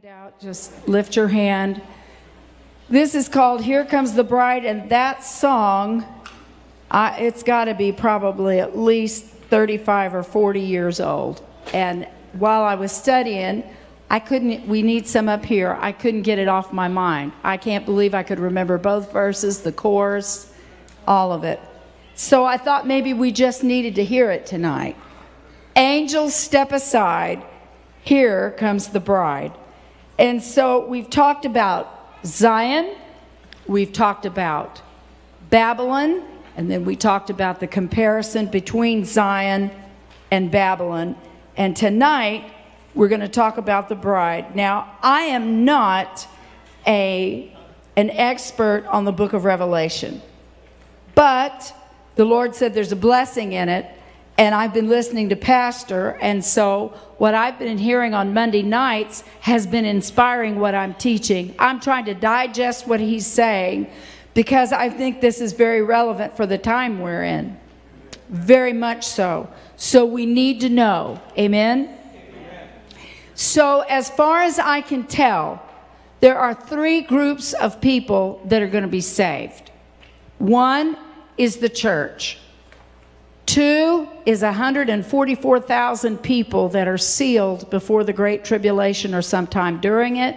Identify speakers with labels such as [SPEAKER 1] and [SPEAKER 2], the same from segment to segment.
[SPEAKER 1] handout, just lift your hand. This is called Here Comes the Bride, and that song, I, it's got to be probably at least 35 or 40 years old. And while I was studying, I couldn't, we need some up here. I couldn't get it off my mind. I can't believe I could remember both verses, the chorus, all of it. So I thought maybe we just needed to hear it tonight. Angels step aside. Here comes the bride. And so we've talked about Zion, we've talked about Babylon, and then we talked about the comparison between Zion and Babylon. And tonight, we're going to talk about the bride. Now, I am not a, an expert on the book of Revelation, but the Lord said there's a blessing in it and I've been listening to Pastor, and so what I've been hearing on Monday nights has been inspiring what I'm teaching. I'm trying to digest what he's saying because I think this is very relevant for the time we're in. Very much so. So we need to know. Amen? Amen. So, as far as I can tell, there are three groups of people that are going to be saved. One is the church. Two is 144,000 people that are sealed before the Great Tribulation or sometime during it.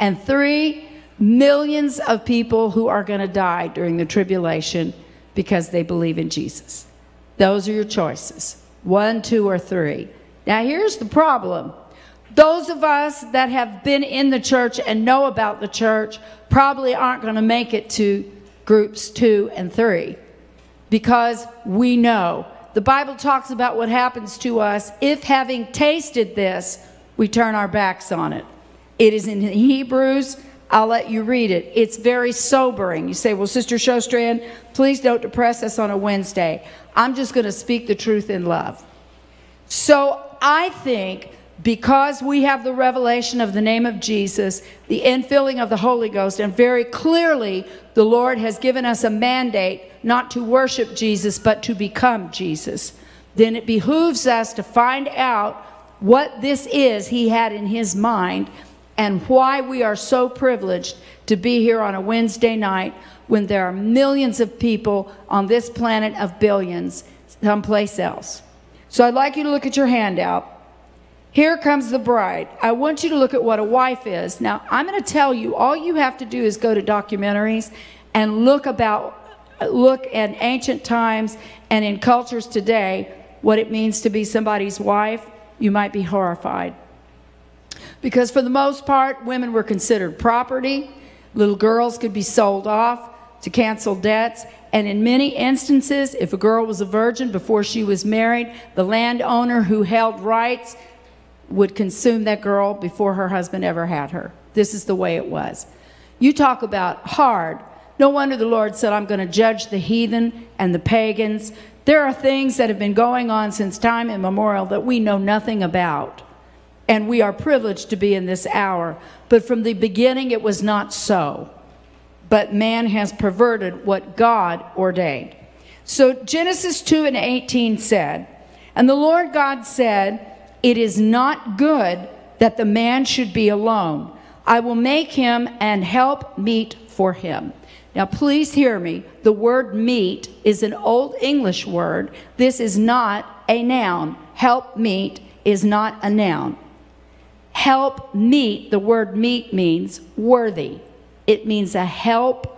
[SPEAKER 1] And three, millions of people who are going to die during the tribulation because they believe in Jesus. Those are your choices one, two, or three. Now, here's the problem. Those of us that have been in the church and know about the church probably aren't going to make it to groups two and three because we know. The Bible talks about what happens to us if, having tasted this, we turn our backs on it. It is in Hebrews. I'll let you read it. It's very sobering. You say, Well, Sister Shostrand, please don't depress us on a Wednesday. I'm just going to speak the truth in love. So I think because we have the revelation of the name of Jesus, the infilling of the Holy Ghost, and very clearly the Lord has given us a mandate not to worship Jesus, but to become Jesus, then it behooves us to find out what this is He had in His mind and why we are so privileged to be here on a Wednesday night when there are millions of people on this planet of billions someplace else. So I'd like you to look at your handout. Here comes the bride. I want you to look at what a wife is. Now, I'm going to tell you, all you have to do is go to documentaries and look about look at ancient times and in cultures today what it means to be somebody's wife, you might be horrified. Because for the most part, women were considered property. Little girls could be sold off to cancel debts. And in many instances, if a girl was a virgin before she was married, the landowner who held rights would consume that girl before her husband ever had her. This is the way it was. You talk about hard. No wonder the Lord said, I'm going to judge the heathen and the pagans. There are things that have been going on since time immemorial that we know nothing about. And we are privileged to be in this hour. But from the beginning, it was not so. But man has perverted what God ordained. So Genesis 2 and 18 said, And the Lord God said, It is not good that the man should be alone. I will make him and help meet for him. Now, please hear me. The word meet is an old English word. This is not a noun. Help meet is not a noun. Help meet, the word meet means worthy. It means a help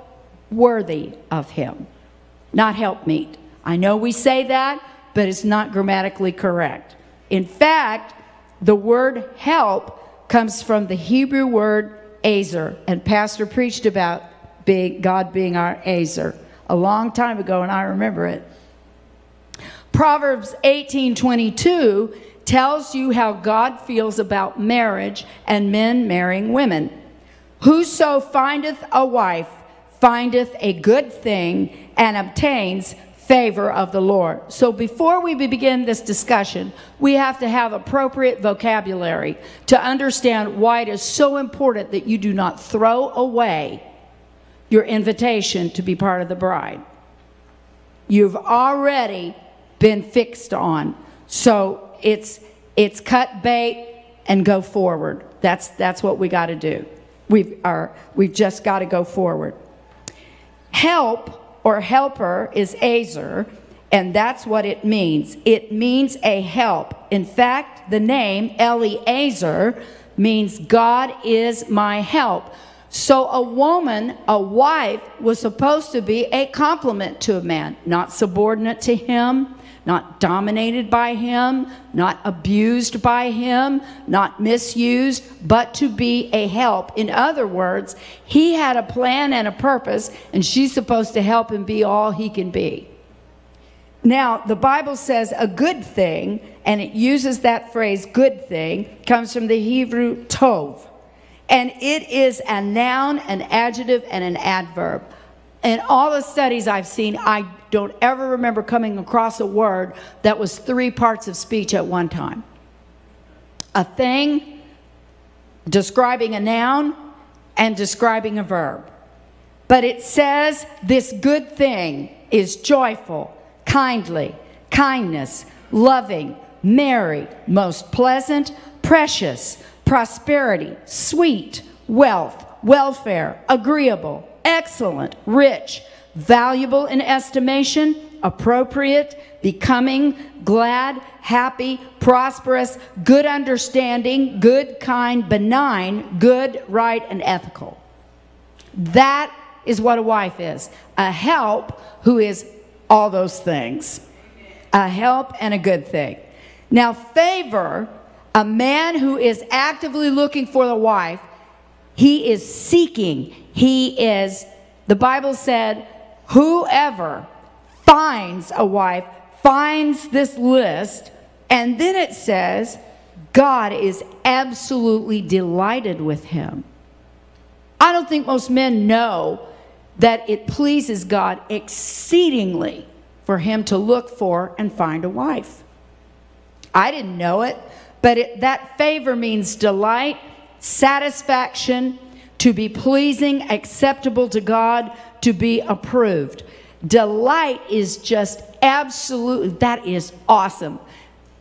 [SPEAKER 1] worthy of him, not help meet. I know we say that, but it's not grammatically correct. In fact, the word help comes from the Hebrew word azer, and Pastor preached about being, God being our Azer a long time ago, and I remember it. Proverbs 18:22 tells you how God feels about marriage and men marrying women. Whoso findeth a wife findeth a good thing and obtains favor of the Lord. So before we begin this discussion, we have to have appropriate vocabulary to understand why it is so important that you do not throw away your invitation to be part of the bride. You've already been fixed on. So it's it's cut bait and go forward. That's, that's what we got to do. We've, are, we've just got to go forward. Help or helper is Azer, and that's what it means. It means a help. In fact, the name Eliezer means God is my help. So a woman, a wife, was supposed to be a complement to a man, not subordinate to him, not dominated by him, not abused by him, not misused, but to be a help. In other words, he had a plan and a purpose, and she's supposed to help him be all he can be. Now, the Bible says a good thing, and it uses that phrase good thing, comes from the Hebrew tov. And it is a noun, an adjective, and an adverb. In all the studies I've seen, I don't ever remember coming across a word that was three parts of speech at one time a thing, describing a noun, and describing a verb. But it says this good thing is joyful, kindly, kindness, loving, merry, most pleasant, precious, prosperity, sweet, wealth, welfare, agreeable, excellent, rich, valuable in estimation, appropriate, becoming, glad, happy, prosperous, good understanding, good, kind, benign, good, right, and ethical. That is what a wife is a help who is all those things. A help and a good thing. Now, favor, a man who is actively looking for the wife, he is seeking, he is, the Bible said, whoever finds a wife finds this list, and then it says, God is absolutely delighted with him. I don't think most men know that it pleases God exceedingly for him to look for and find a wife. I didn't know it, but it, that favor means delight, satisfaction, to be pleasing, acceptable to God, to be approved. Delight is just absolutely, that is awesome.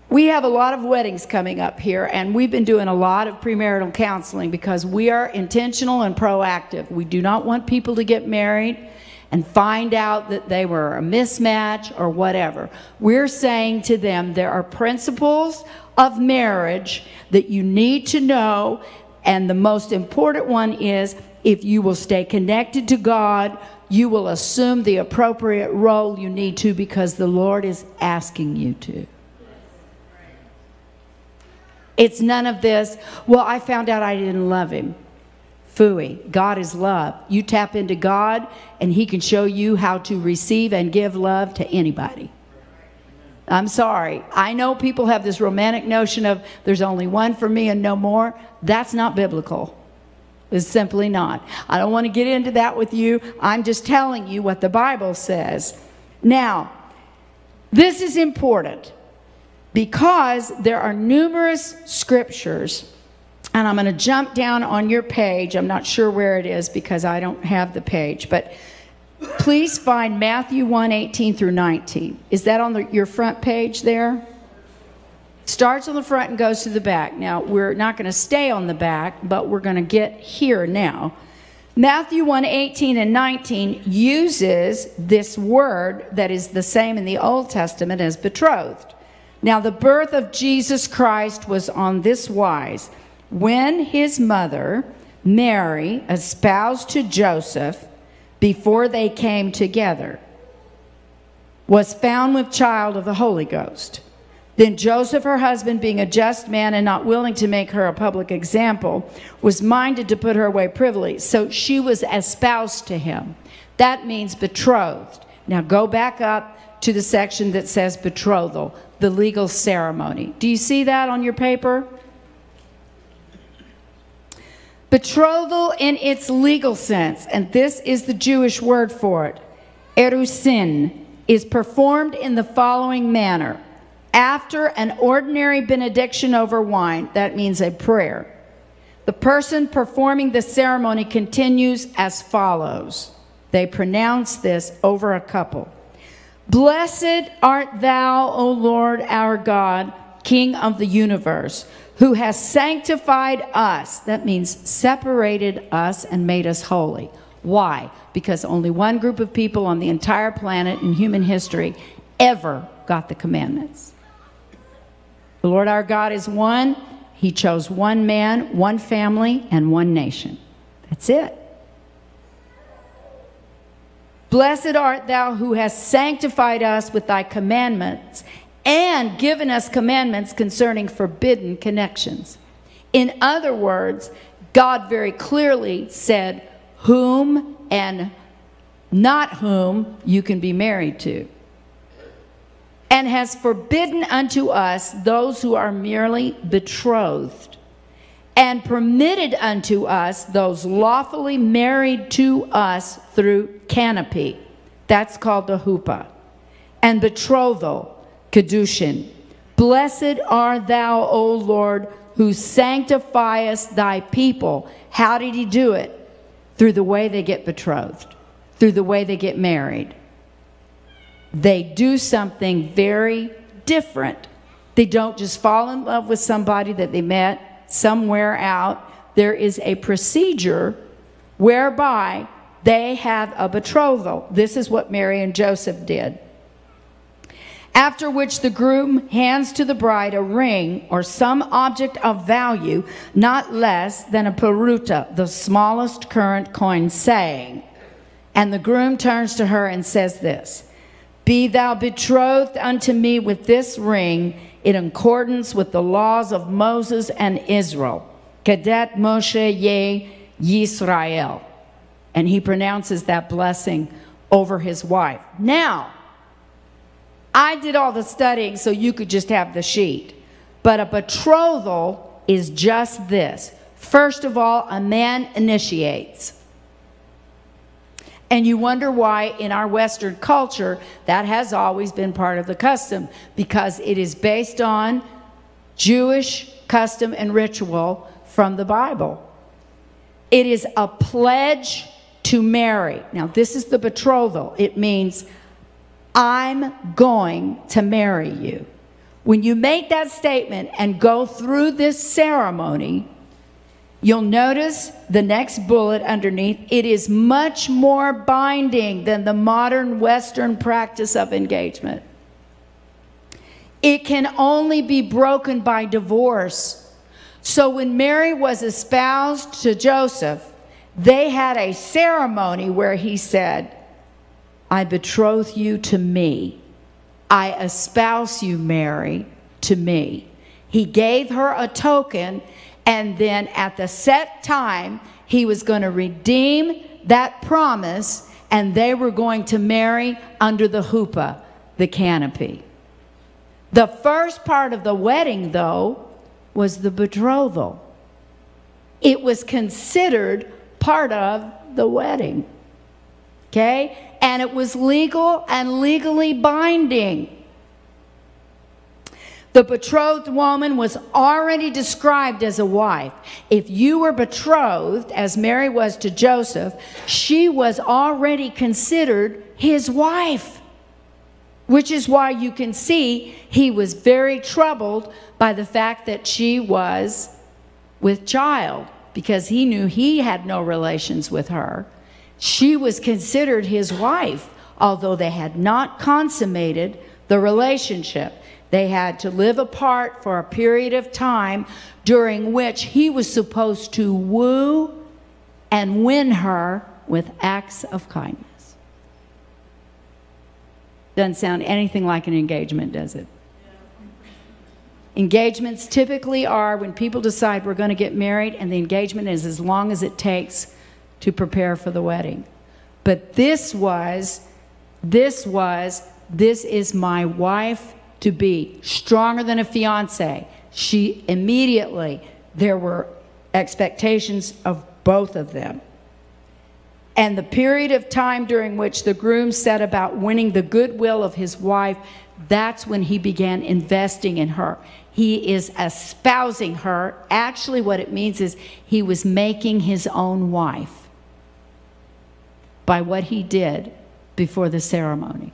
[SPEAKER 1] We have a lot of weddings coming up here, and we've been doing a lot of premarital counseling because we are intentional and proactive. We do not want people to get married and find out that they were a mismatch or whatever. We're saying to them there are principles of marriage that you need to know, and the most important one is if you will stay connected to God, you will assume the appropriate role you need to because the Lord is asking you to. It's none of this, well, I found out I didn't love him. Fooey. God is love. You tap into God, and He can show you how to receive and give love to anybody. I'm sorry. I know people have this romantic notion of there's only one for me and no more. That's not biblical. It's simply not. I don't want to get into that with you. I'm just telling you what the Bible says. Now, this is important because there are numerous scriptures, and I'm going to jump down on your page. I'm not sure where it is because I don't have the page, but please find Matthew 1 18 through 19. Is that on the, your front page there? Starts on the front and goes to the back. Now, we're not going to stay on the back, but we're going to get here now. Matthew 1 18 and 19 uses this word that is the same in the Old Testament as betrothed. Now, the birth of Jesus Christ was on this wise. When his mother, Mary, espoused to Joseph before they came together, was found with child of the Holy Ghost. Then Joseph, her husband, being a just man and not willing to make her a public example, was minded to put her away privily. So she was espoused to him. That means betrothed. Now go back up to the section that says betrothal the legal ceremony. Do you see that on your paper? Betrothal in its legal sense, and this is the Jewish word for it, erusin, is performed in the following manner. After an ordinary benediction over wine, that means a prayer, the person performing the ceremony continues as follows. They pronounce this over a couple. Blessed art thou, O Lord our God, King of the universe, who has sanctified us. That means separated us and made us holy. Why? Because only one group of people on the entire planet in human history ever got the commandments. The Lord our God is one. He chose one man, one family, and one nation. That's it. Blessed art thou who hast sanctified us with thy commandments and given us commandments concerning forbidden connections. In other words, God very clearly said whom and not whom you can be married to, and has forbidden unto us those who are merely betrothed, and permitted unto us those lawfully married to us through canopy. That's called the huppah, and betrothal Kedushin. Blessed art thou, O Lord, who sanctifiest thy people. How did he do it? Through the way they get betrothed, through the way they get married. They do something very different. They don't just fall in love with somebody that they met somewhere out. There is a procedure whereby they have a betrothal. This is what Mary and Joseph did. After which the groom hands to the bride a ring or some object of value not less than a peruta, the smallest current coin, saying, And the groom turns to her and says this Be thou betrothed unto me with this ring in accordance with the laws of Moses and Israel. Kedet Moshe Ye Yisrael. And he pronounces that blessing over his wife. Now, I did all the studying so you could just have the sheet. But a betrothal is just this. First of all, a man initiates. And you wonder why in our Western culture that has always been part of the custom because it is based on Jewish custom and ritual from the Bible. It is a pledge to marry. Now, this is the betrothal. It means I'm going to marry you. When you make that statement and go through this ceremony, you'll notice the next bullet underneath. It is much more binding than the modern Western practice of engagement. It can only be broken by divorce. So when Mary was espoused to Joseph, they had a ceremony where he said, I betroth you to me. I espouse you, Mary, to me. He gave her a token, and then at the set time, he was going to redeem that promise, and they were going to marry under the huppah, the canopy. The first part of the wedding, though, was the betrothal. It was considered part of the wedding. Okay? And it was legal and legally binding. The betrothed woman was already described as a wife. If you were betrothed, as Mary was to Joseph, she was already considered his wife. Which is why you can see he was very troubled by the fact that she was with child, because he knew he had no relations with her. She was considered his wife, although they had not consummated the relationship. They had to live apart for a period of time during which he was supposed to woo and win her with acts of kindness. Doesn't sound anything like an engagement, does it? Engagements typically are when people decide we're going to get married, and the engagement is as long as it takes to prepare for the wedding. But this was, this was, this is my wife to be, stronger than a fiance. She immediately, there were expectations of both of them. And the period of time during which the groom set about winning the goodwill of his wife, that's when he began investing in her. He is espousing her. Actually, what it means is he was making his own wife by what he did before the ceremony.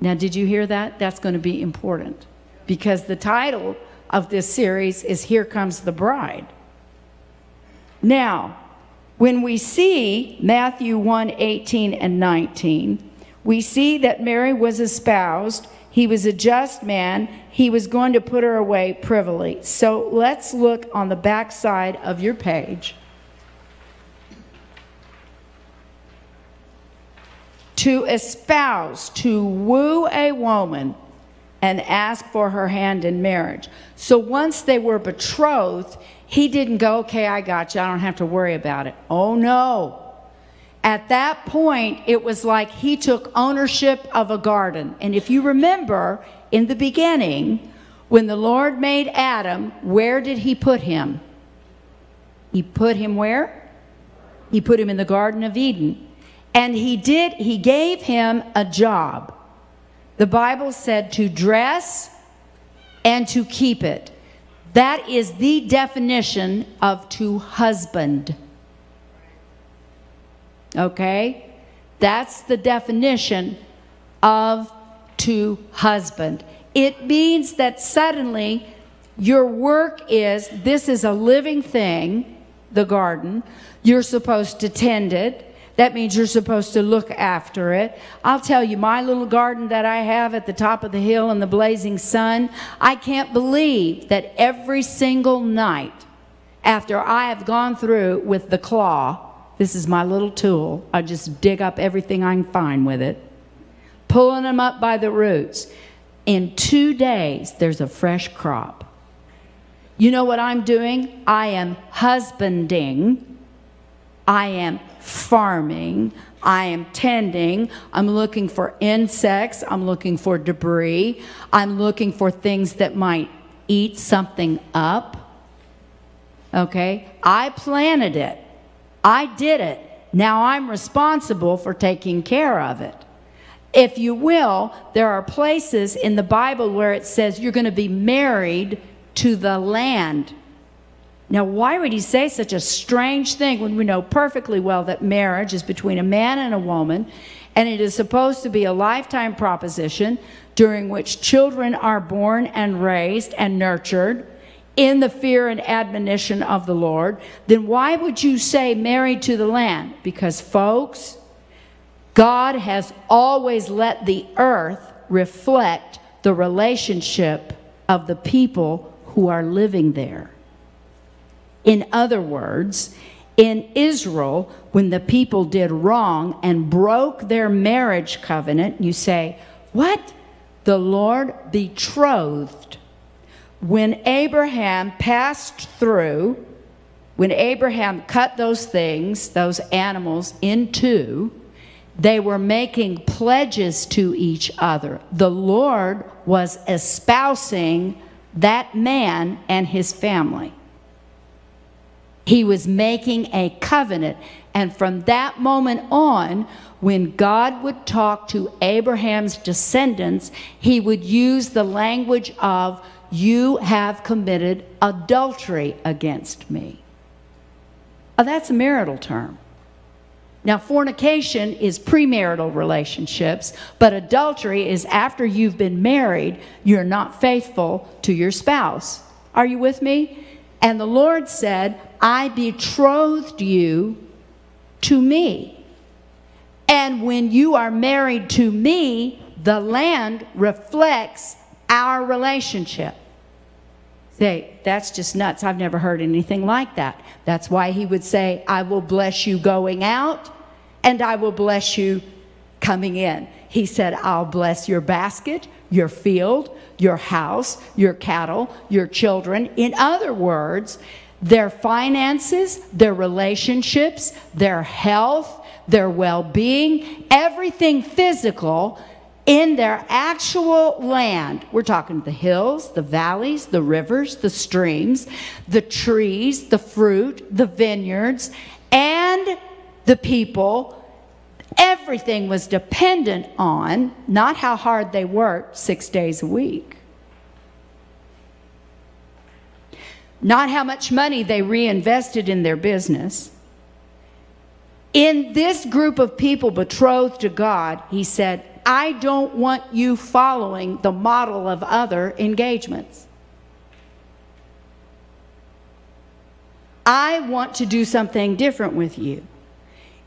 [SPEAKER 1] Now, did you hear that? That's going to be important because the title of this series is Here Comes the Bride. Now, when we see Matthew 1 18 and 19, we see that Mary was espoused. He was a just man. He was going to put her away privily. So let's look on the back side of your page. To espouse, to woo a woman and ask for her hand in marriage. So once they were betrothed, he didn't go, okay, I got you. I don't have to worry about it. Oh, no. At that point, it was like he took ownership of a garden. And if you remember, in the beginning, when the Lord made Adam, where did he put him? He put him where? He put him in the Garden of Eden. And he did, he gave him a job. The Bible said to dress and to keep it. That is the definition of to husband. Okay? That's the definition of to husband. It means that suddenly your work is this is a living thing, the garden. You're supposed to tend it. That means you're supposed to look after it. I'll tell you, my little garden that I have at the top of the hill in the blazing sun, I can't believe that every single night after I have gone through with the claw, this is my little tool, I just dig up everything I can find with it, pulling them up by the roots. In two days, there's a fresh crop. You know what I'm doing? I am husbanding I am farming. I am tending. I'm looking for insects. I'm looking for debris. I'm looking for things that might eat something up. Okay? I planted it. I did it. Now I'm responsible for taking care of it. If you will, there are places in the Bible where it says you're going to be married to the land. Now, why would he say such a strange thing when we know perfectly well that marriage is between a man and a woman and it is supposed to be a lifetime proposition during which children are born and raised and nurtured in the fear and admonition of the Lord? Then why would you say married to the land? Because, folks, God has always let the earth reflect the relationship of the people who are living there. In other words, in Israel, when the people did wrong and broke their marriage covenant, you say, What? The Lord betrothed. When Abraham passed through, when Abraham cut those things, those animals, in two, they were making pledges to each other. The Lord was espousing that man and his family. He was making a covenant. And from that moment on, when God would talk to Abraham's descendants, he would use the language of, You have committed adultery against me. Oh, that's a marital term. Now, fornication is premarital relationships, but adultery is after you've been married, you're not faithful to your spouse. Are you with me? And the Lord said, I betrothed you to me. And when you are married to me, the land reflects our relationship. Say, that's just nuts. I've never heard anything like that. That's why he would say, I will bless you going out and I will bless you coming in. He said, I'll bless your basket, your field, your house, your cattle, your children. In other words, their finances, their relationships, their health, their well being, everything physical in their actual land. We're talking the hills, the valleys, the rivers, the streams, the trees, the fruit, the vineyards, and the people. Everything was dependent on not how hard they worked six days a week not how much money they reinvested in their business. In this group of people betrothed to God, he said, I don't want you following the model of other engagements. I want to do something different with you.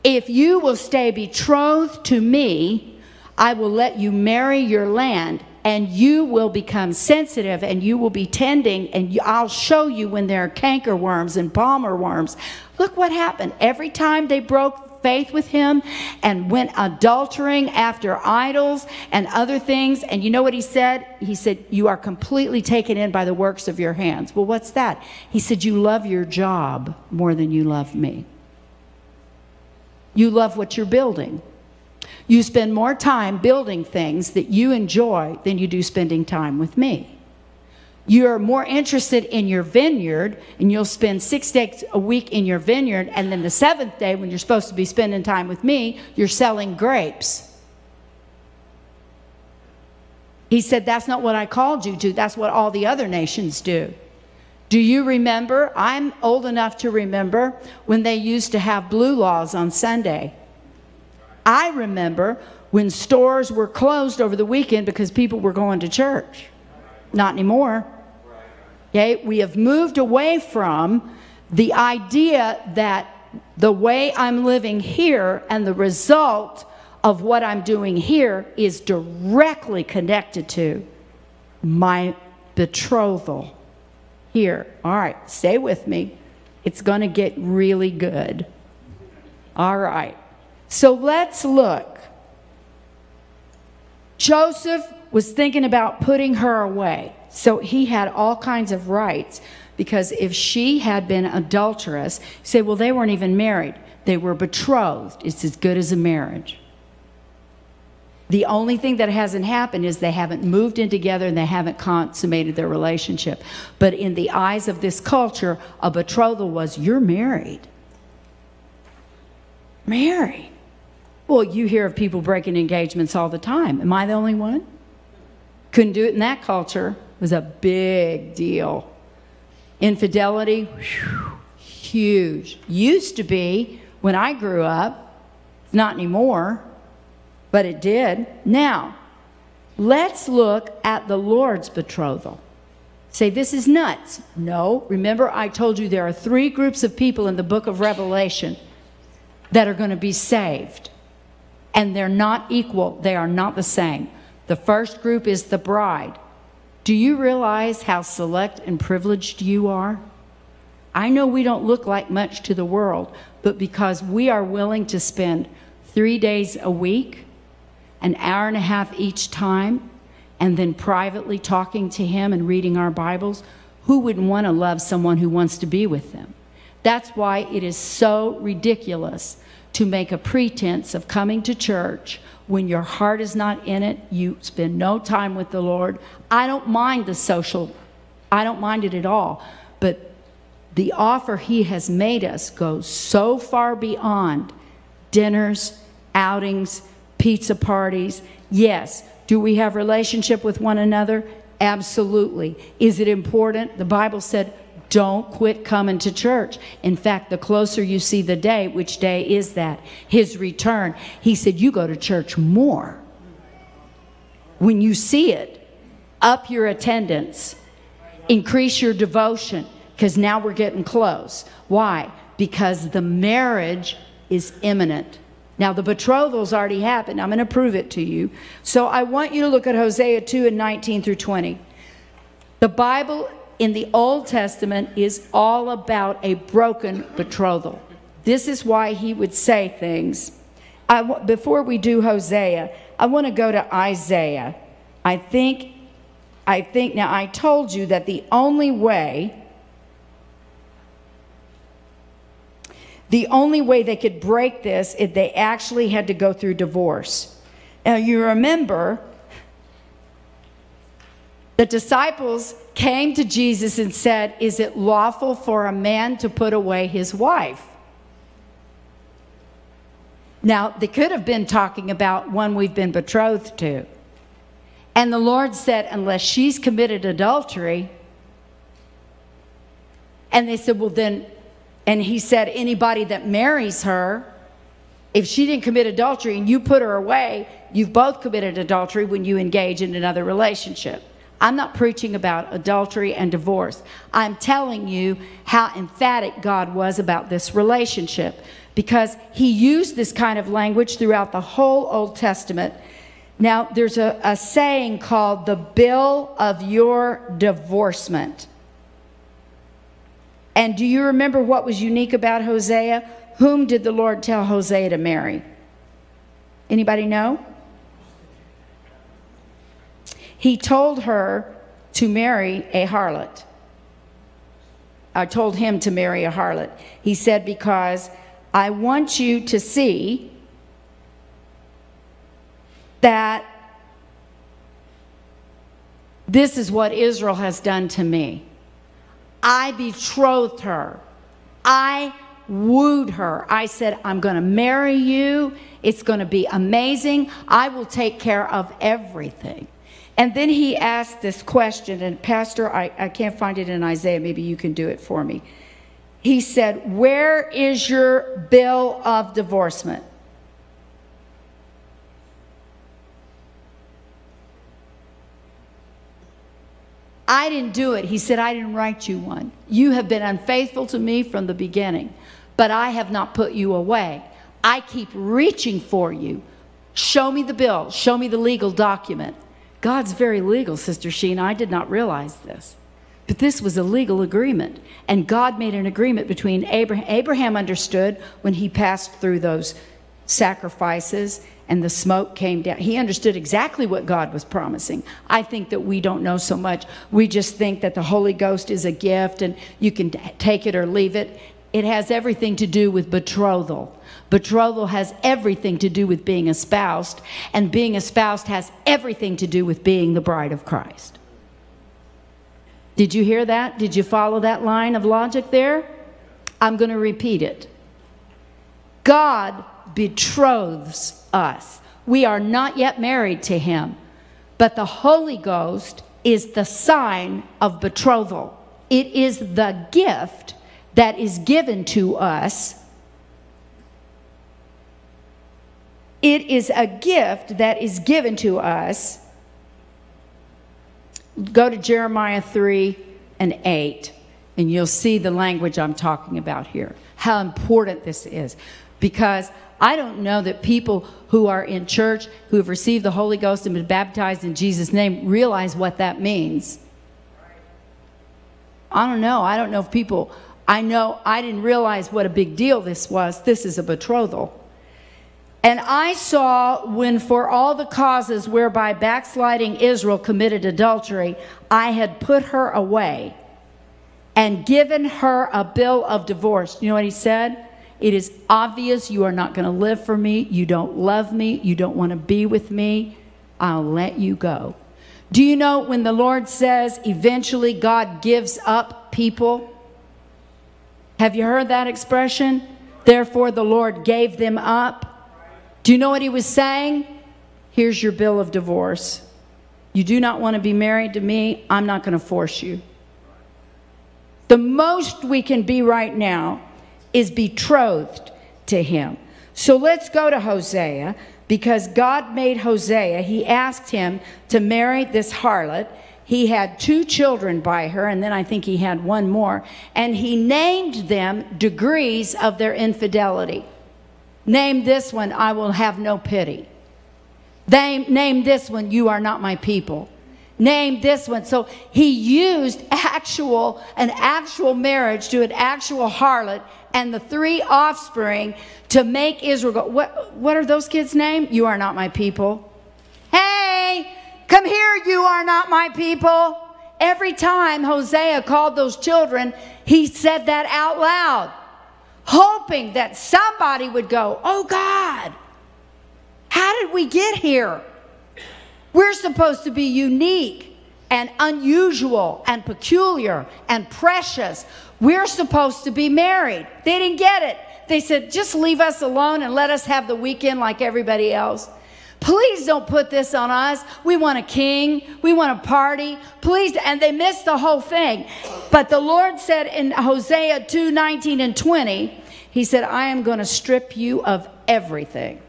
[SPEAKER 1] If you will stay betrothed to me, I will let you marry your land and you will become sensitive and you will be tending and I'll show you when there are canker worms and palmer worms. Look what happened. Every time they broke faith with him and went adultering after idols and other things. And you know what he said? He said, You are completely taken in by the works of your hands. Well, what's that? He said, You love your job more than you love me. You love what you're building. You spend more time building things that you enjoy than you do spending time with me. You're more interested in your vineyard, and you'll spend six days a week in your vineyard, and then the seventh day, when you're supposed to be spending time with me, you're selling grapes. He said, That's not what I called you to, that's what all the other nations do. Do you remember? I'm old enough to remember when they used to have blue laws on Sunday. I remember when stores were closed over the weekend because people were going to church. Not anymore. Okay, we have moved away from the idea that the way I'm living here and the result of what I'm doing here is directly connected to my betrothal here. All right, stay with me. It's going to get really good. All right. So let's look. Joseph was thinking about putting her away. So he had all kinds of rights because if she had been adulterous, say, well, they weren't even married. They were betrothed. It's as good as a marriage. The only thing that hasn't happened is they haven't moved in together and they haven't consummated their relationship. But in the eyes of this culture, a betrothal was you're married. Married. Well, you hear of people breaking engagements all the time. Am I the only one? Couldn't do it in that culture. It was a big deal. Infidelity, huge. Used to be when I grew up, not anymore but it did. Now, let's look at the Lord's betrothal. Say, this is nuts. No, remember, I told you there are three groups of people in the book of Revelation that are going to be saved. And they're not equal, they are not the same. The first group is the bride. Do you realize how select and privileged you are? I know we don't look like much to the world, but because we are willing to spend three days a week an hour and a half each time, and then privately talking to Him and reading our Bibles, who wouldn't want to love someone who wants to be with them? That's why it is so ridiculous to make a pretense of coming to church when your heart is not in it. You spend no time with the Lord. I don't mind the social, I don't mind it at all. But the offer He has made us goes so far beyond dinners, outings, pizza parties. Yes. Do we have relationship with one another? Absolutely. Is it important? The Bible said, don't quit coming to church. In fact, the closer you see the day, which day is that? His return. He said, You go to church more. When you see it, up your attendance, increase your devotion, because now we're getting close. Why? Because the marriage is imminent. Now, the betrothal's already happened. I'm going to prove it to you. So I want you to look at Hosea 2 and 19 through 20. The Bible in the Old Testament is all about a broken betrothal. This is why he would say things. I, before we do Hosea, I want to go to Isaiah. I think, I think, now I told you that the only way The only way they could break this is they actually had to go through divorce. Now, you remember the disciples came to Jesus and said, Is it lawful for a man to put away his wife? Now, they could have been talking about one we've been betrothed to. And the Lord said, Unless she's committed adultery, and they said, Well, then and he said, anybody that marries her, if she didn't commit adultery and you put her away, you've both committed adultery when you engage in another relationship. I'm not preaching about adultery and divorce. I'm telling you how emphatic God was about this relationship because he used this kind of language throughout the whole Old Testament. Now, there's a, a saying called the bill of your divorcement. And do you remember what was unique about Hosea? Whom did the Lord tell Hosea to marry? Anybody know? He told her to marry a harlot. I told him to marry a harlot. He said, Because I want you to see that this is what Israel has done to me. I betrothed her. I wooed her. I said, I'm going to marry you. It's going to be amazing. I will take care of everything. And then he asked this question, and Pastor, I, I can't find it in Isaiah. Maybe you can do it for me. He said, Where is your bill of divorcement? I didn't do it. He said, I didn't write you one. You have been unfaithful to me from the beginning, but I have not put you away. I keep reaching for you. Show me the bill, show me the legal document. God's very legal, Sister Sheen. I did not realize this. But this was a legal agreement. And God made an agreement between Abraham. Abraham understood when he passed through those sacrifices and the smoke came down. He understood exactly what God was promising. I think that we don't know so much. We just think that the Holy Ghost is a gift and you can take it or leave it. It has everything to do with betrothal. Betrothal has everything to do with being espoused, and being espoused has everything to do with being the bride of Christ. Did you hear that? Did you follow that line of logic there? I'm going to repeat it. God betroths us. We are not yet married to him, but the Holy Ghost is the sign of betrothal. It is the gift that is given to us. It is a gift that is given to us. Go to Jeremiah 3 and 8, and you'll see the language I'm talking about here, how important this is. Because I don't know that people who are in church, who have received the Holy Ghost and been baptized in Jesus' name, realize what that means. I don't know. I don't know if people, I know I didn't realize what a big deal this was. This is a betrothal. And I saw when, for all the causes whereby backsliding Israel committed adultery, I had put her away and given her a bill of divorce. You know what he said? It is obvious you are not going to live for me. You don't love me. You don't want to be with me. I'll let you go. Do you know when the Lord says eventually God gives up people? Have you heard that expression? Therefore, the Lord gave them up. Do you know what he was saying? Here's your bill of divorce. You do not want to be married to me. I'm not going to force you. The most we can be right now is betrothed to him. So let's go to Hosea because God made Hosea, he asked him to marry this harlot. He had two children by her, and then I think he had one more, and he named them degrees of their infidelity. Name this one, I will have no pity. Name, name this one, you are not my people. Name this one. So he used actual, an actual marriage to an actual harlot and the three offspring to make Israel go. What, what are those kids' name? You are not my people. Hey, come here, you are not my people. Every time Hosea called those children, he said that out loud, hoping that somebody would go, Oh God, how did we get here? We're supposed to be unique and unusual and peculiar and precious. We're supposed to be married. They didn't get it. They said, just leave us alone and let us have the weekend like everybody else. Please don't put this on us. We want a king. We want a party. Please. And they missed the whole thing. But the Lord said in Hosea 2 19 and 20, He said, I am going to strip you of everything.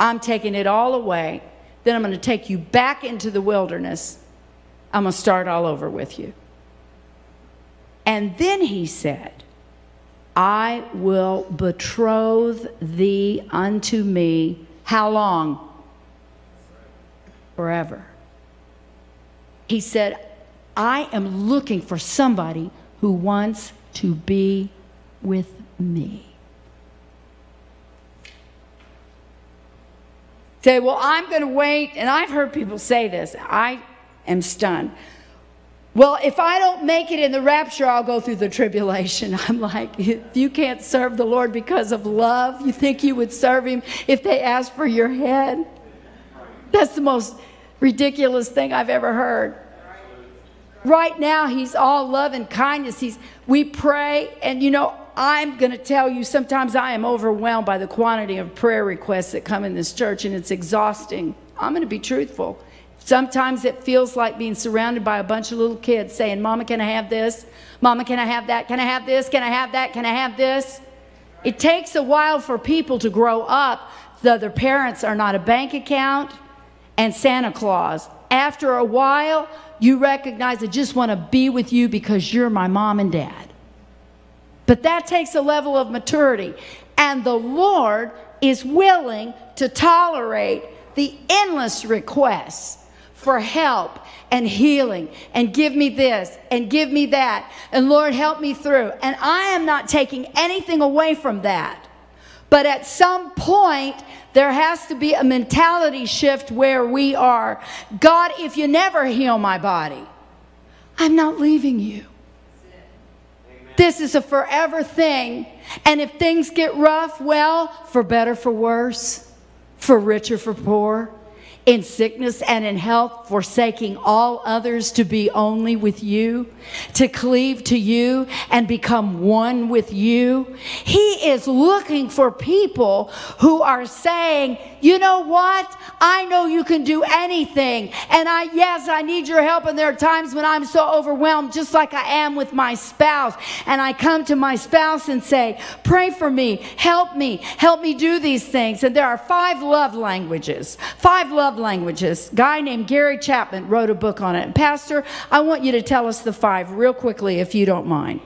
[SPEAKER 1] I'm taking it all away. Then I'm going to take you back into the wilderness I'm going to start all over with you. And then he said, I will betroth thee unto me. How long? Forever. He said, I am looking for somebody who wants to be with me. Say, well, I'm going to wait. And I've heard people say this. I am stunned. Well, if I don't make it in the rapture, I'll go through the tribulation. I'm like, if you can't serve the Lord because of love, you think you would serve Him if they asked for your head? That's the most ridiculous thing I've ever heard. Right now, He's all love and kindness. He's, we pray, and you know, I'm going to tell you, sometimes I am overwhelmed by the quantity of prayer requests that come in this church, and it's exhausting. I'm going to be truthful. Sometimes it feels like being surrounded by a bunch of little kids saying, Mama, can I have this? Mama, can I have that? Can I have this? Can I have that? Can I have this? It takes a while for people to grow up, though their parents are not a bank account and Santa Claus. After a while, you recognize I just want to be with you because you're my mom and dad. But that takes a level of maturity. And the Lord is willing to tolerate the endless requests for help and healing and give me this and give me that. And Lord, help me through. And I am not taking anything away from that. But at some point, there has to be a mentality shift where we are God, if you never heal my body, I'm not leaving you. This is a forever thing. And if things get rough, well, for better, for worse, for richer, for poor in sickness and in health, forsaking all others to be only with you, to cleave to you and become one with you. He is looking for people who are saying, you know what? I know you can do anything. And I, yes, I need your help. And there are times when I'm so overwhelmed, just like I am with my spouse. And I come to my spouse and say, pray for me, help me, help me do these things. And there are five love languages, five love love languages. Guy named Gary Chapman wrote a book on it. Pastor, I want you to tell us the five real quickly, if you don't mind.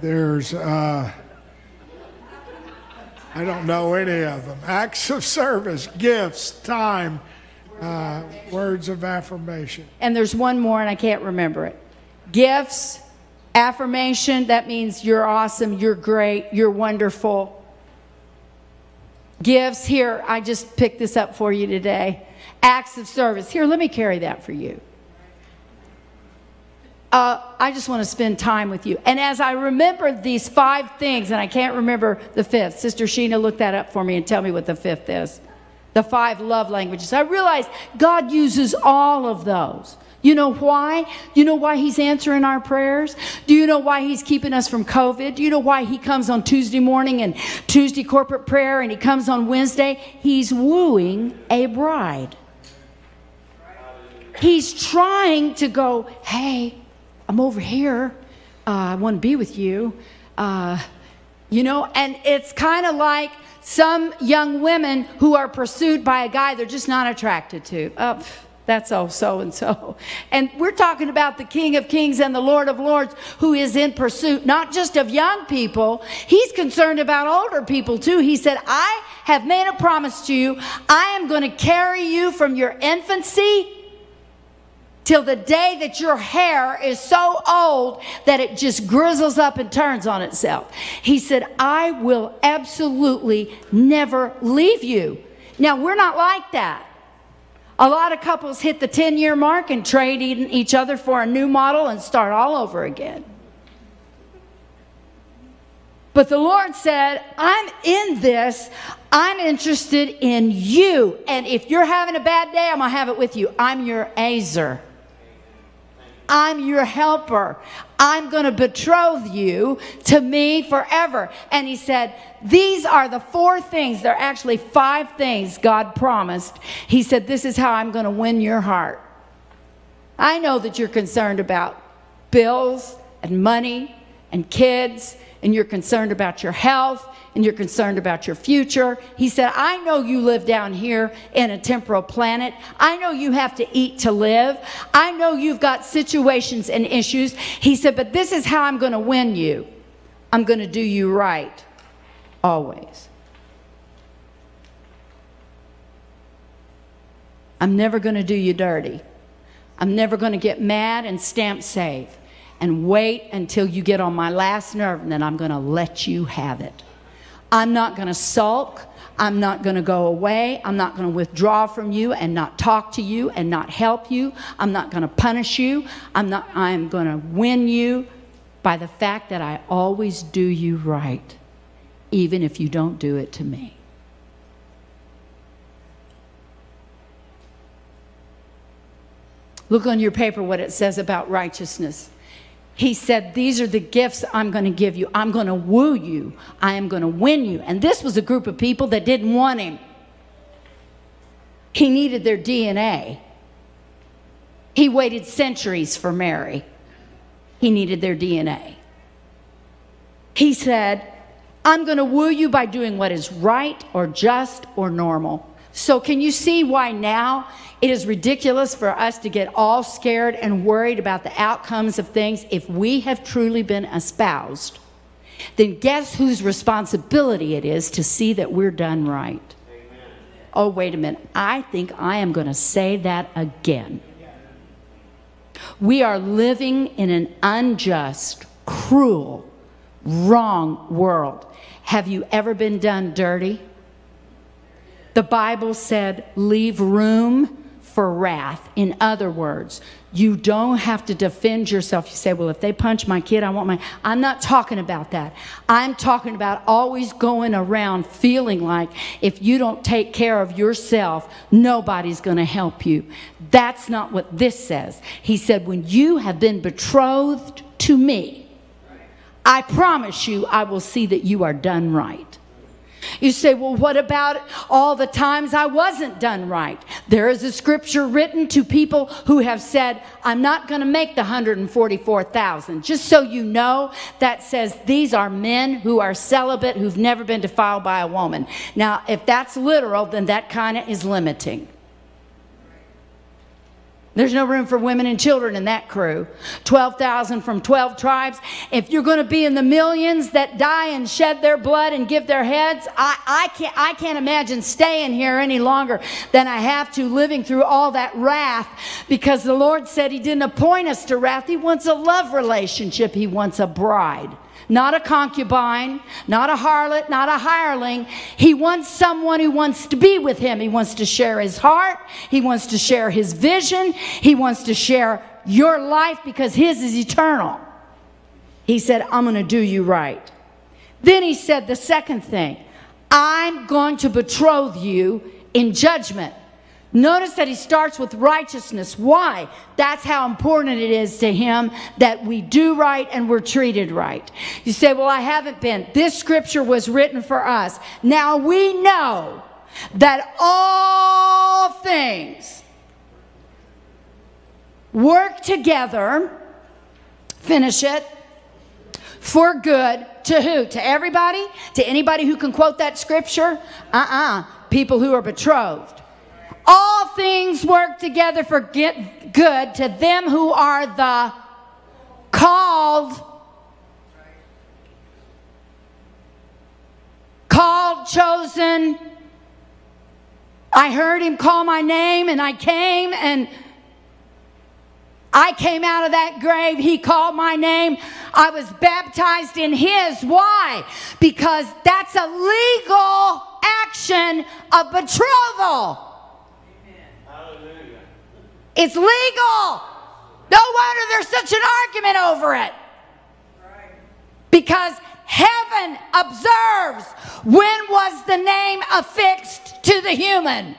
[SPEAKER 2] There's, uh, I don't know any of them. Acts of service, gifts, time, uh, words of affirmation.
[SPEAKER 1] And there's one more, and I can't remember it. Gifts, affirmation, that means you're awesome, you're great, you're wonderful Gifts, here, I just picked this up for you today. Acts of service. Here, let me carry that for you. Uh, I just want to spend time with you. And as I remember these five things, and I can't remember the fifth, Sister Sheena, look that up for me and tell me what the fifth is. The five love languages. I realize God uses all of those. You know why? You know why He's answering our prayers? Do you know why He's keeping us from COVID? Do you know why He comes on Tuesday morning and Tuesday corporate prayer and He comes on Wednesday? He's wooing a bride. He's trying to go, hey, I'm over here. Uh, I want to be with you. Uh, you know, and it's kind of like some young women who are pursued by a guy they're just not attracted to. Oh, that's all so and so. And we're talking about the King of Kings and the Lord of Lords who is in pursuit, not just of young people. He's concerned about older people too. He said, I have made a promise to you. I am going to carry you from your infancy till the day that your hair is so old that it just grizzles up and turns on itself. He said, I will absolutely never leave you. Now, we're not like that. A lot of couples hit the 10 year mark and trade each other for a new model and start all over again. But the Lord said, I'm in this. I'm interested in you. And if you're having a bad day, I'm going to have it with you. I'm your ezer. I'm your helper. I'm going to betroth you to me forever. And he said, These are the four things. There are actually five things God promised. He said, This is how I'm going to win your heart. I know that you're concerned about bills and money and kids, and you're concerned about your health, and you're concerned about your future. He said, I know you live down here in a temporal planet. I know you have to eat to live. I know you've got situations and issues. He said, but this is how I'm going to win you. I'm going to do you right always. I'm never going to do you dirty. I'm never going to get mad and stamp save and wait until you get on my last nerve and then I'm going to let you have it. I'm not going to sulk. I'm not going to go away. I'm not going to withdraw from you and not talk to you and not help you. I'm not going to punish you. I'm not I'm going to win you by the fact that I always do you right even if you don't do it to me. Look on your paper what it says about righteousness. He said, These are the gifts I'm going to give you. I'm going to woo you. I am going to win you. And this was a group of people that didn't want him. He needed their DNA. He waited centuries for Mary. He needed their DNA. He said, I'm going to woo you by doing what is right or just or normal. So, can you see why now it is ridiculous for us to get all scared and worried about the outcomes of things if we have truly been espoused? Then guess whose responsibility it is to see that we're done right? Amen. Oh, wait a minute. I think I am going to say that again. We are living in an unjust, cruel, wrong world. Have you ever been done dirty? The Bible said, leave room for wrath. In other words, you don't have to defend yourself. You say, well, if they punch my kid, I want my. I'm not talking about that. I'm talking about always going around feeling like if you don't take care of yourself, nobody's going to help you. That's not what this says. He said, when you have been betrothed to me, I promise you, I will see that you are done right. You say, well, what about all the times I wasn't done right? There is a scripture written to people who have said, I'm not going to make the 144,000. Just so you know, that says these are men who are celibate, who've never been defiled by a woman. Now, if that's literal, then that kind of is limiting. There's no room for women and children in that crew. 12,000 from 12 tribes. If you're going to be in the millions that die and shed their blood and give their heads, I, I, can't, I can't imagine staying here any longer than I have to living through all that wrath because the Lord said He didn't appoint us to wrath. He wants a love relationship, He wants a bride not a concubine, not a harlot, not a hireling. He wants someone who wants to be with him. He wants to share his heart. He wants to share his vision. He wants to share your life because his is eternal. He said, I'm going to do you right. Then he said the second thing I'm going to betroth you in judgment. Notice that he starts with righteousness. Why? That's how important it is to him that we do right and we're treated right. You say, Well, I haven't been. This scripture was written for us. Now we know that all things work together, finish it, for good to who? To everybody? To anybody who can quote that scripture? Uh uh-uh. uh. People who are betrothed all things work together for good to them who are the called called chosen i heard him call my name and i came and I came out of that grave. He called my name. I was baptized in His. Why? Because that's a legal action of betrothal. It's legal. No wonder there's such an argument over it. Because heaven observes when was the name affixed to the human?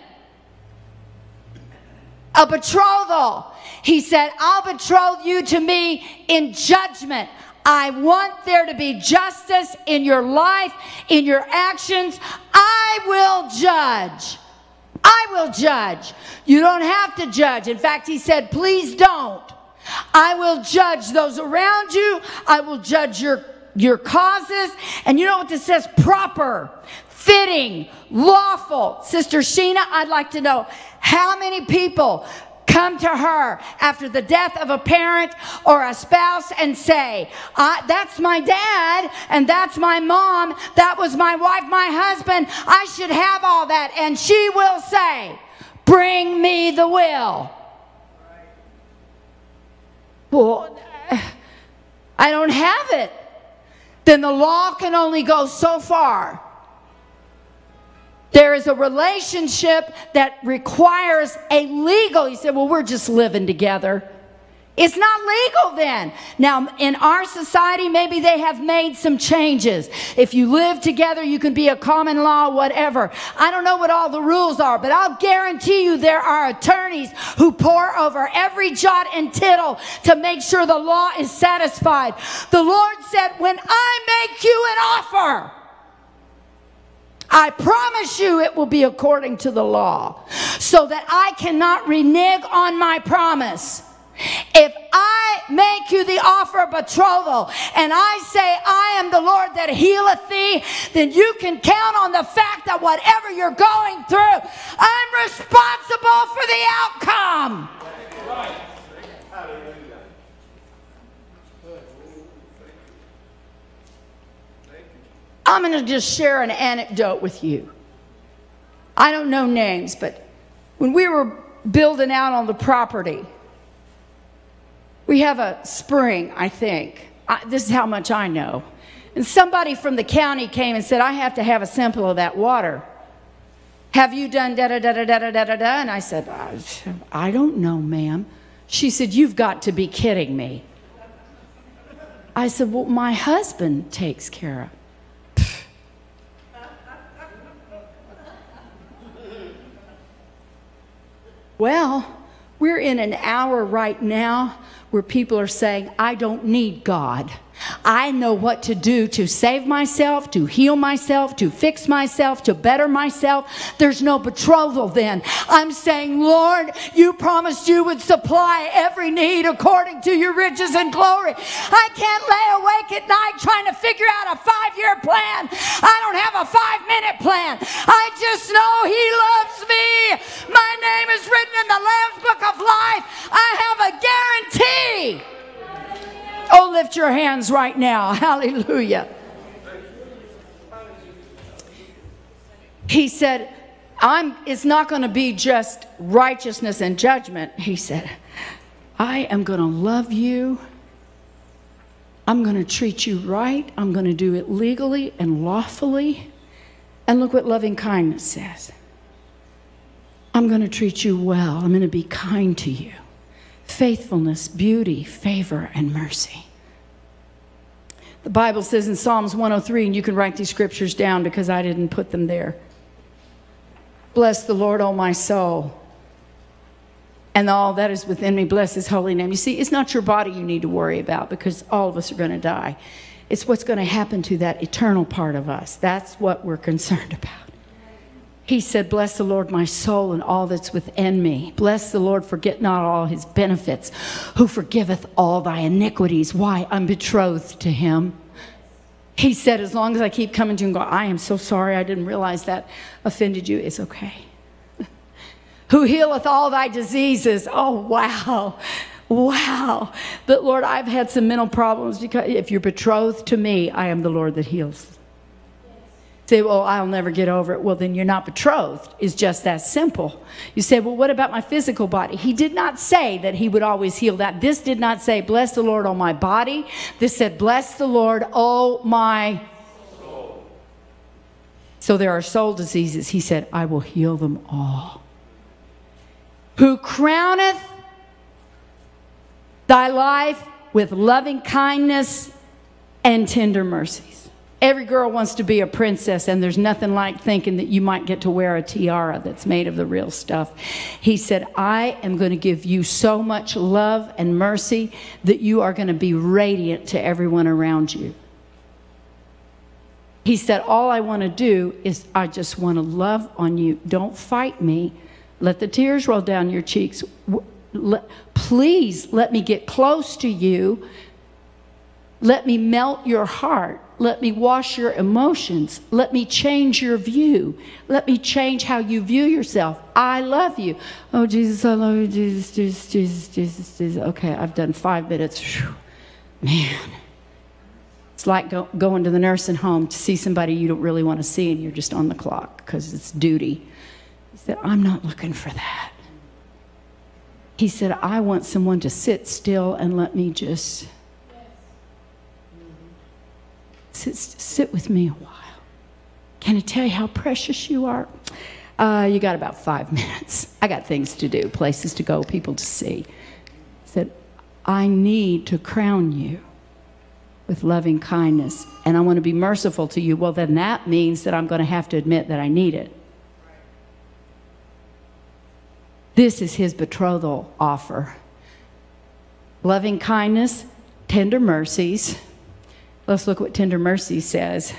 [SPEAKER 1] A betrothal. He said, I'll betroth you to me in judgment. I want there to be justice in your life, in your actions. I will judge. I will judge. You don't have to judge. In fact, he said, please don't. I will judge those around you. I will judge your, your causes. And you know what this says? Proper, fitting, lawful. Sister Sheena, I'd like to know how many people come to her after the death of a parent or a spouse and say, That's my dad and that's my mom, that was my wife, my husband, I should have all that. And she will say, Bring me the will. Well, I don't have it. Then the law can only go so far. There is a relationship that requires a legal. You said, well, we're just living together. It's not legal then. Now, in our society, maybe they have made some changes. If you live together, you can be a common law, whatever. I don't know what all the rules are, but I'll guarantee you there are attorneys who pour over every jot and tittle to make sure the law is satisfied. The Lord said, when I make you an offer, I promise you it will be according to the law, so that I cannot renege on my promise. If I make you the offer of betrothal and I say, I am the Lord that healeth thee, then you can count on the fact that whatever you're going through, I'm responsible for the outcome. I'm going to just share an anecdote with you. I don't know names, but when we were building out on the property, we have a spring, I think. I, this is how much I know. And somebody from the county came and said, I have to have a sample of that water. Have you done da da da da da da da da? And I said, I don't know, ma'am. She said, You've got to be kidding me. I said, Well, my husband takes care of Well, we're in an hour right now where people are saying, I don't need God. I know what to do to save myself, to heal myself, to fix myself, to better myself. There's no betrothal then. I'm saying, Lord, you promised you would supply every need according to your riches and glory. I can't lay awake at night trying to figure out a five year plan. I don't have a five minute plan. I just know He loves me. My name is written in the Lamb's Book of Life. I have a guarantee. Oh, lift your hands right now. Hallelujah. He said, I'm, it's not going to be just righteousness and judgment. He said, I am going to love you. I'm going to treat you right. I'm going to do it legally and lawfully. And look what loving kindness says I'm going to treat you well. I'm going to be kind to you faithfulness, beauty, favor, and mercy. The Bible says in Psalms 103, and you can write these scriptures down because I didn't put them there. Bless the Lord, O my soul, and all that is within me. Bless his holy name. You see, it's not your body you need to worry about because all of us are going to die. It's what's going to happen to that eternal part of us. That's what we're concerned about. He said, Bless the Lord, my soul, and all that's within me. Bless the Lord, forget not all his benefits, who forgiveth all thy iniquities. Why? I'm betrothed to him. He said, As long as I keep coming to you and go, I am so sorry, I didn't realize that offended you, it's okay. who healeth all thy diseases. Oh, wow. Wow. But Lord, I've had some mental problems because if you're betrothed to me, I am the Lord that heals say, well, I'll never get over it. Well, then you're not betrothed. It's just that simple. You say, well, what about my physical body? He did not say that he would always heal that. This did not say, bless the Lord, oh my body. This said, bless the Lord, oh my soul. So there are soul diseases. He said, I will heal them all. Who crowneth thy life with loving kindness and tender mercies. Every girl wants to be a princess, and there's nothing like thinking that you might get to wear a tiara that's made of the real stuff. He said, I am going to give you so much love and mercy that you are going to be radiant to everyone around you. He said, All I want to do is I just want to love on you. Don't fight me. Let the tears roll down your cheeks. please let me get close to you. Let me melt your heart. Let me wash your emotions. Let me change your view. Let me change how you view yourself. I love you. Oh, Jesus, I love you. Jesus, Jesus, Jesus, Jesus, Jesus. Okay, I've done five minutes. Whew. Man. It's like go, going to the nursing home to see somebody you don't really want to see and you're just on the clock because it's duty. He said, I'm not looking for that. He said, I want someone to sit still and let me just sit, sit with me a while. Can I tell you how precious you are? Uh, you got about five minutes. I got things to do, places to go, people to see. Said, I need to crown you with loving kindness, and I want to be merciful to you. Well, then that means that I'm going to have to admit that I need it. This is his betrothal offer loving kindness, tender mercies. Let's look what tender mercy says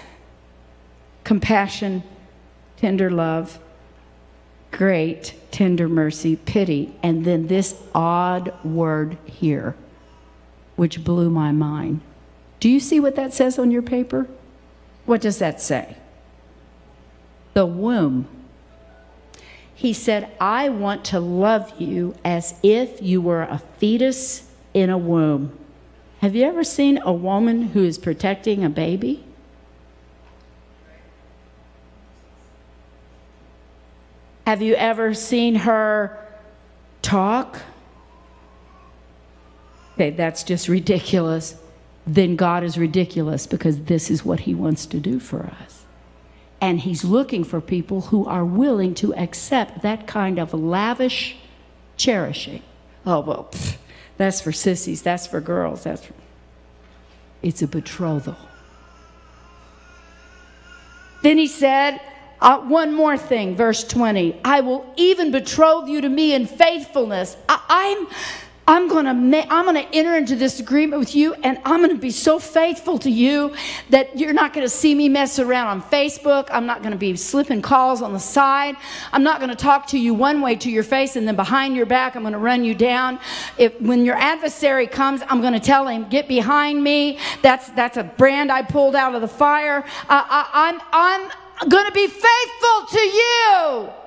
[SPEAKER 1] compassion, tender love, great tender mercy, pity, and then this odd word here, which blew my mind. Do you see what that says on your paper? What does that say? The womb. He said, I want to love you as if you were a fetus in a womb. Have you ever seen a woman who is protecting a baby? Have you ever seen her talk? Okay, that's just ridiculous. Then God is ridiculous because this is what He wants to do for us. And He's looking for people who are willing to accept that kind of lavish cherishing. Oh, well, pff, that's for sissies, that's for girls, that's for. It's a betrothal. Then He said, uh, one more thing, verse 20. I will even betroth you to me in faithfulness. I, am I'm going to I'm going to enter into this agreement with you and I'm going to be so faithful to you that you're not going to see me mess around on Facebook. I'm not going to be slipping calls on the side. I'm not going to talk to you one way to your face and then behind your back I'm going to run you down. If when your adversary comes, I'm going to tell him, "Get behind me." That's that's a brand I pulled out of the fire. Uh, I, I'm I'm going to be faithful to you.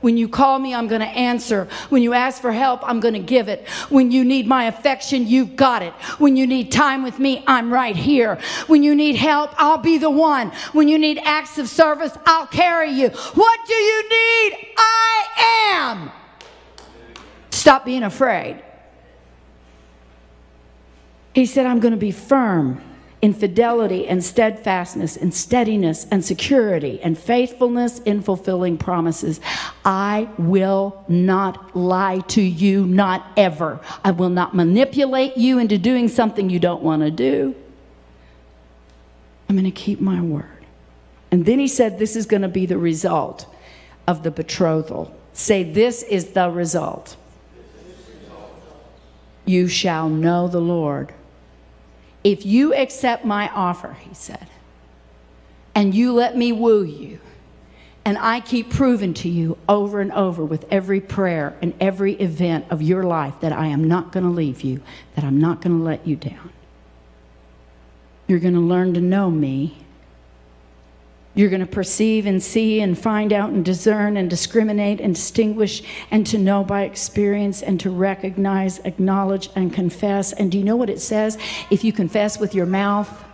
[SPEAKER 1] When you call me, I'm going to answer. When you ask for help, I'm going to give it. When you need my affection, you've got it. When you need time with me, I'm right here. When you need help, I'll be the one. When you need acts of service, I'll carry you. What do you need? I am. Stop being afraid. He said, I'm going to be firm in fidelity and steadfastness and steadiness and security and faithfulness in fulfilling promises. I will not lie to you, not ever. I will not manipulate you into doing something you don't want to do. I'm going to keep my word. And then he said, This is going to be the result of the betrothal. Say, This is the result. You shall know the Lord if you accept my offer, he said, and you let me woo you, and I keep proving to you over and over with every prayer and every event of your life that I am not going to leave you, that I'm not going to let you down. You're going to learn to know me you're going to perceive and see and find out and discern and discriminate and distinguish and to know by experience and to recognize, acknowledge, and confess. And do you know what it says? If you confess with your mouth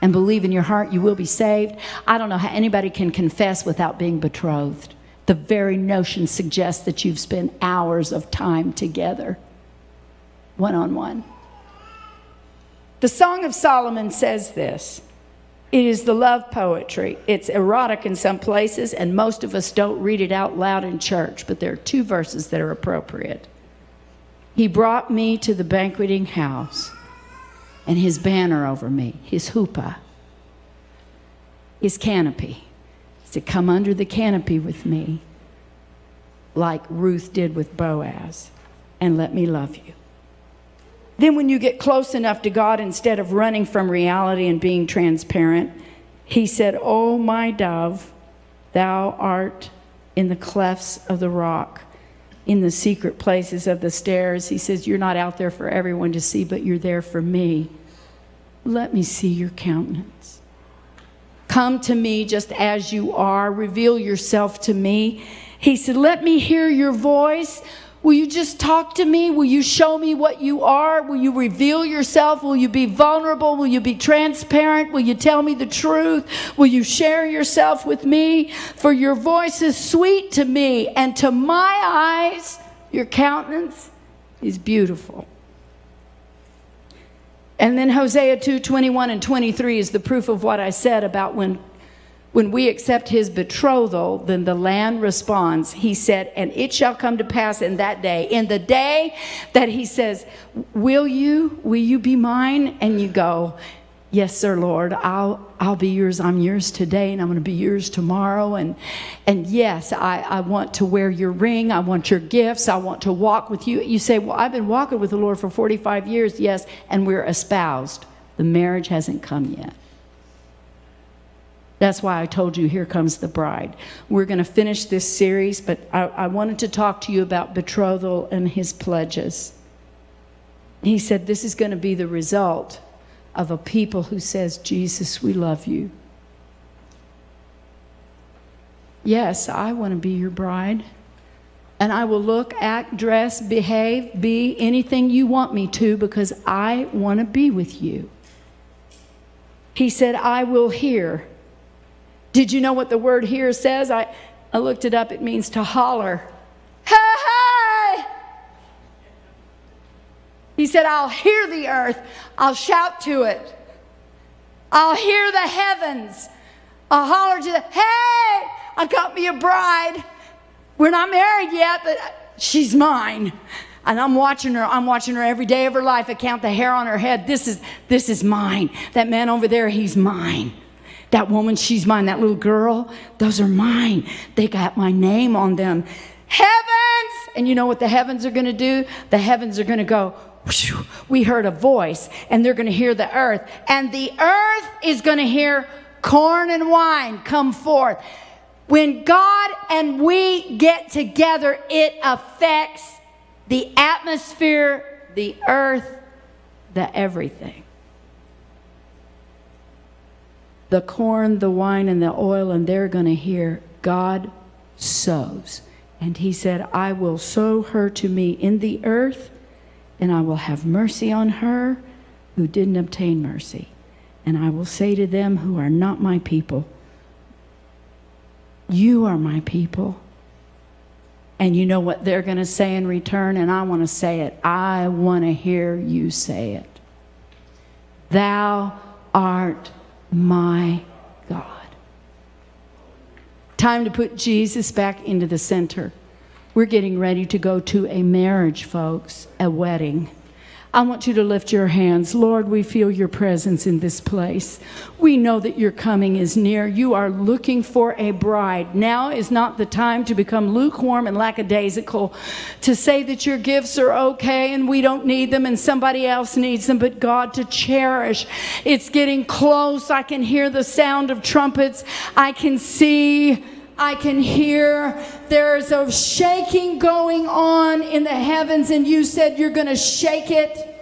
[SPEAKER 1] and believe in your heart, you will be saved. I don't know how anybody can confess without being betrothed. The very notion suggests that you've spent hours of time together, one on one. The Song of Solomon says this. It is the love poetry. It's erotic in some places, and most of us don't read it out loud in church, but there are two verses that are appropriate. He brought me to the banqueting house, and his banner over me, his huppah, his canopy. He said, Come under the canopy with me, like Ruth did with Boaz, and let me love you. Then, when you get close enough to God, instead of running from reality and being transparent, he said, Oh, my dove, thou art in the clefts of the rock. in the secret places of the stairs. He says, You're not out there for everyone to see, but you're there for me. Let me see your countenance. Come to me just as you are. Reveal yourself to me. He said, Let me hear your voice. Will you just talk to me? Will you show me what you are? Will you reveal yourself? Will you be vulnerable? Will you be transparent? Will you tell me the truth? Will you share yourself with me? For your voice is sweet to me, and to my eyes, your countenance is beautiful. And then Hosea 2 21 and 23 is the proof of what I said about when when we accept his betrothal, then the land responds. He said, And it shall come to pass in that day, in the day that he says, Will you, will you be mine? And you go, Yes, sir, Lord, I'll, I'll be yours. I'm yours today, and I'm going to be yours tomorrow. And, and yes, I, I want to wear your ring. I want your gifts. I want to walk with you. You say, Well, I've been walking with the Lord for 45 years. Yes, and we're espoused. The marriage hasn't come yet. That's why I told you, here comes the bride. We're going to finish this series, but I, I, wanted to talk to you about betrothal and his pledges. He said, This is going to be the result of a people who says, Jesus, we love you. Yes, I want to be your bride. And I will look, act, dress, behave, be anything you want me to because I want to be with you. He said, I will hear did you know what the word here says? I, I looked it up. It means to holler. Hey, hey! He said, I'll hear the earth. I'll shout to it. I'll hear the heavens. I'll holler to the, hey, I got me a bride. We're not married yet, but she's mine. And I'm watching her. I'm watching her every day of her life. I count the hair on her head. This is, this is mine. That man over there, he's mine. That woman, she's mine. That little girl, those are mine. They got my name on them. Heavens! And you know what the heavens are going to do? The heavens are going to go, we heard a voice, and they're going to hear the earth. And the earth is going to hear corn and wine come forth. When God and we get together, it affects the atmosphere, the earth, the everything the corn, the wine, and the oil, and they're going to hear God sows. And he said, I will sow her to me in the earth, and I will have mercy on her who didn't obtain mercy. And I will say to them who are not my people, You are my people. And you know what they're going to say in return? And I want to say it. I want to hear you say it. Thou art my God. Time to put Jesus back into the center. We're getting ready to go to a marriage, folks, a wedding. I want you to lift your hands. Lord, we feel your presence in this place. We know that your coming is near. You are looking for a bride. Now is not the time to become lukewarm and lackadaisical, to say that your gifts are okay and we don't need them and somebody else needs them, but God to cherish. It's getting close. I can hear the sound of trumpets. I can see. I can hear there's a shaking going on in the heavens, and you said you're going to shake it.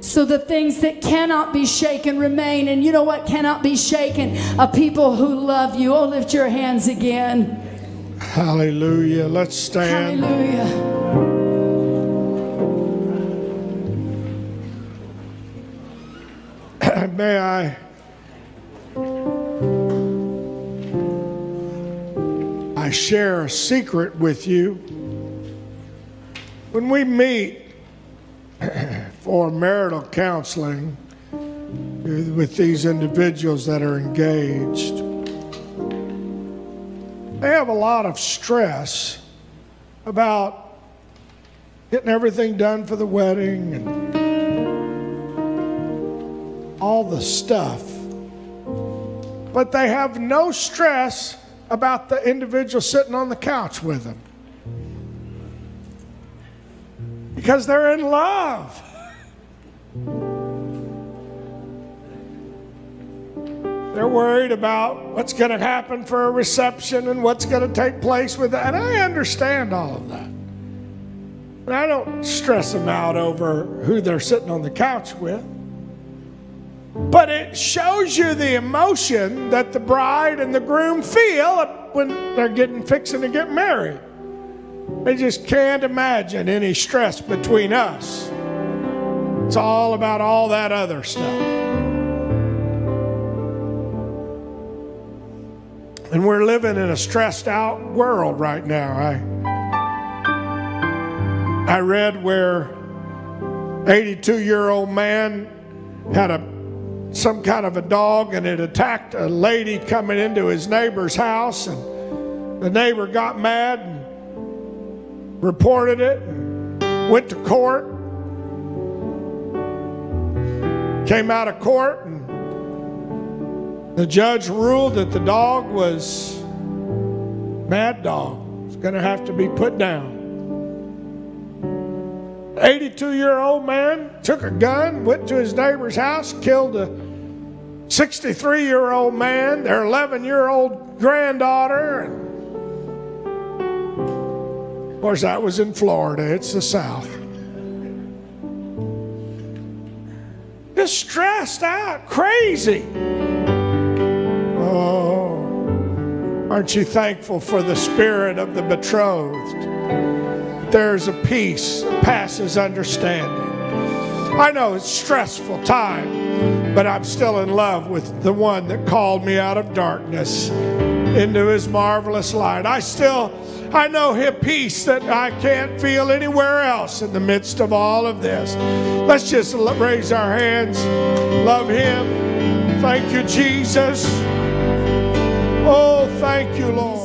[SPEAKER 1] So the things that cannot be shaken remain. And you know what cannot be shaken? A people who love you. Oh, lift your hands again.
[SPEAKER 2] Hallelujah. Let's stand.
[SPEAKER 1] Hallelujah.
[SPEAKER 2] May I I share a secret with you. When we meet for marital counseling with these individuals that are engaged, they have a lot of stress about getting everything done for the wedding and all the stuff. But they have no stress about the individual sitting on the couch with them. Because they're in love. They're worried about what's going to happen for a reception and what's going to take place with that. And I understand all of that. But I don't stress them out over who they're sitting on the couch with. But it shows you the emotion that the bride and the groom feel when they're getting fixing to get married. They just can't imagine any stress between us. It's all about all that other stuff. And we're living in a stressed out world right now. I I read where 82 year old man had a some kind of a dog and it attacked a lady coming into his neighbor's house and the neighbor got mad and reported it and went to court. Came out of court and the judge ruled that the dog was mad dog was going to have to be put down 82 year old man took a gun, went to his neighbor's house, killed a 63 year old man, their 11 year old granddaughter. Of course, that was in Florida, it's the South. Just stressed out, crazy. Oh, aren't you thankful for the spirit of the betrothed? There's a peace that passes understanding. I know it's stressful time, but I'm still in love with the one that called me out of darkness into his marvelous light. I still I know his peace that I can't feel anywhere else in the midst of all of this. Let's just raise our hands. Love him. Thank you, Jesus. Oh, thank you, Lord.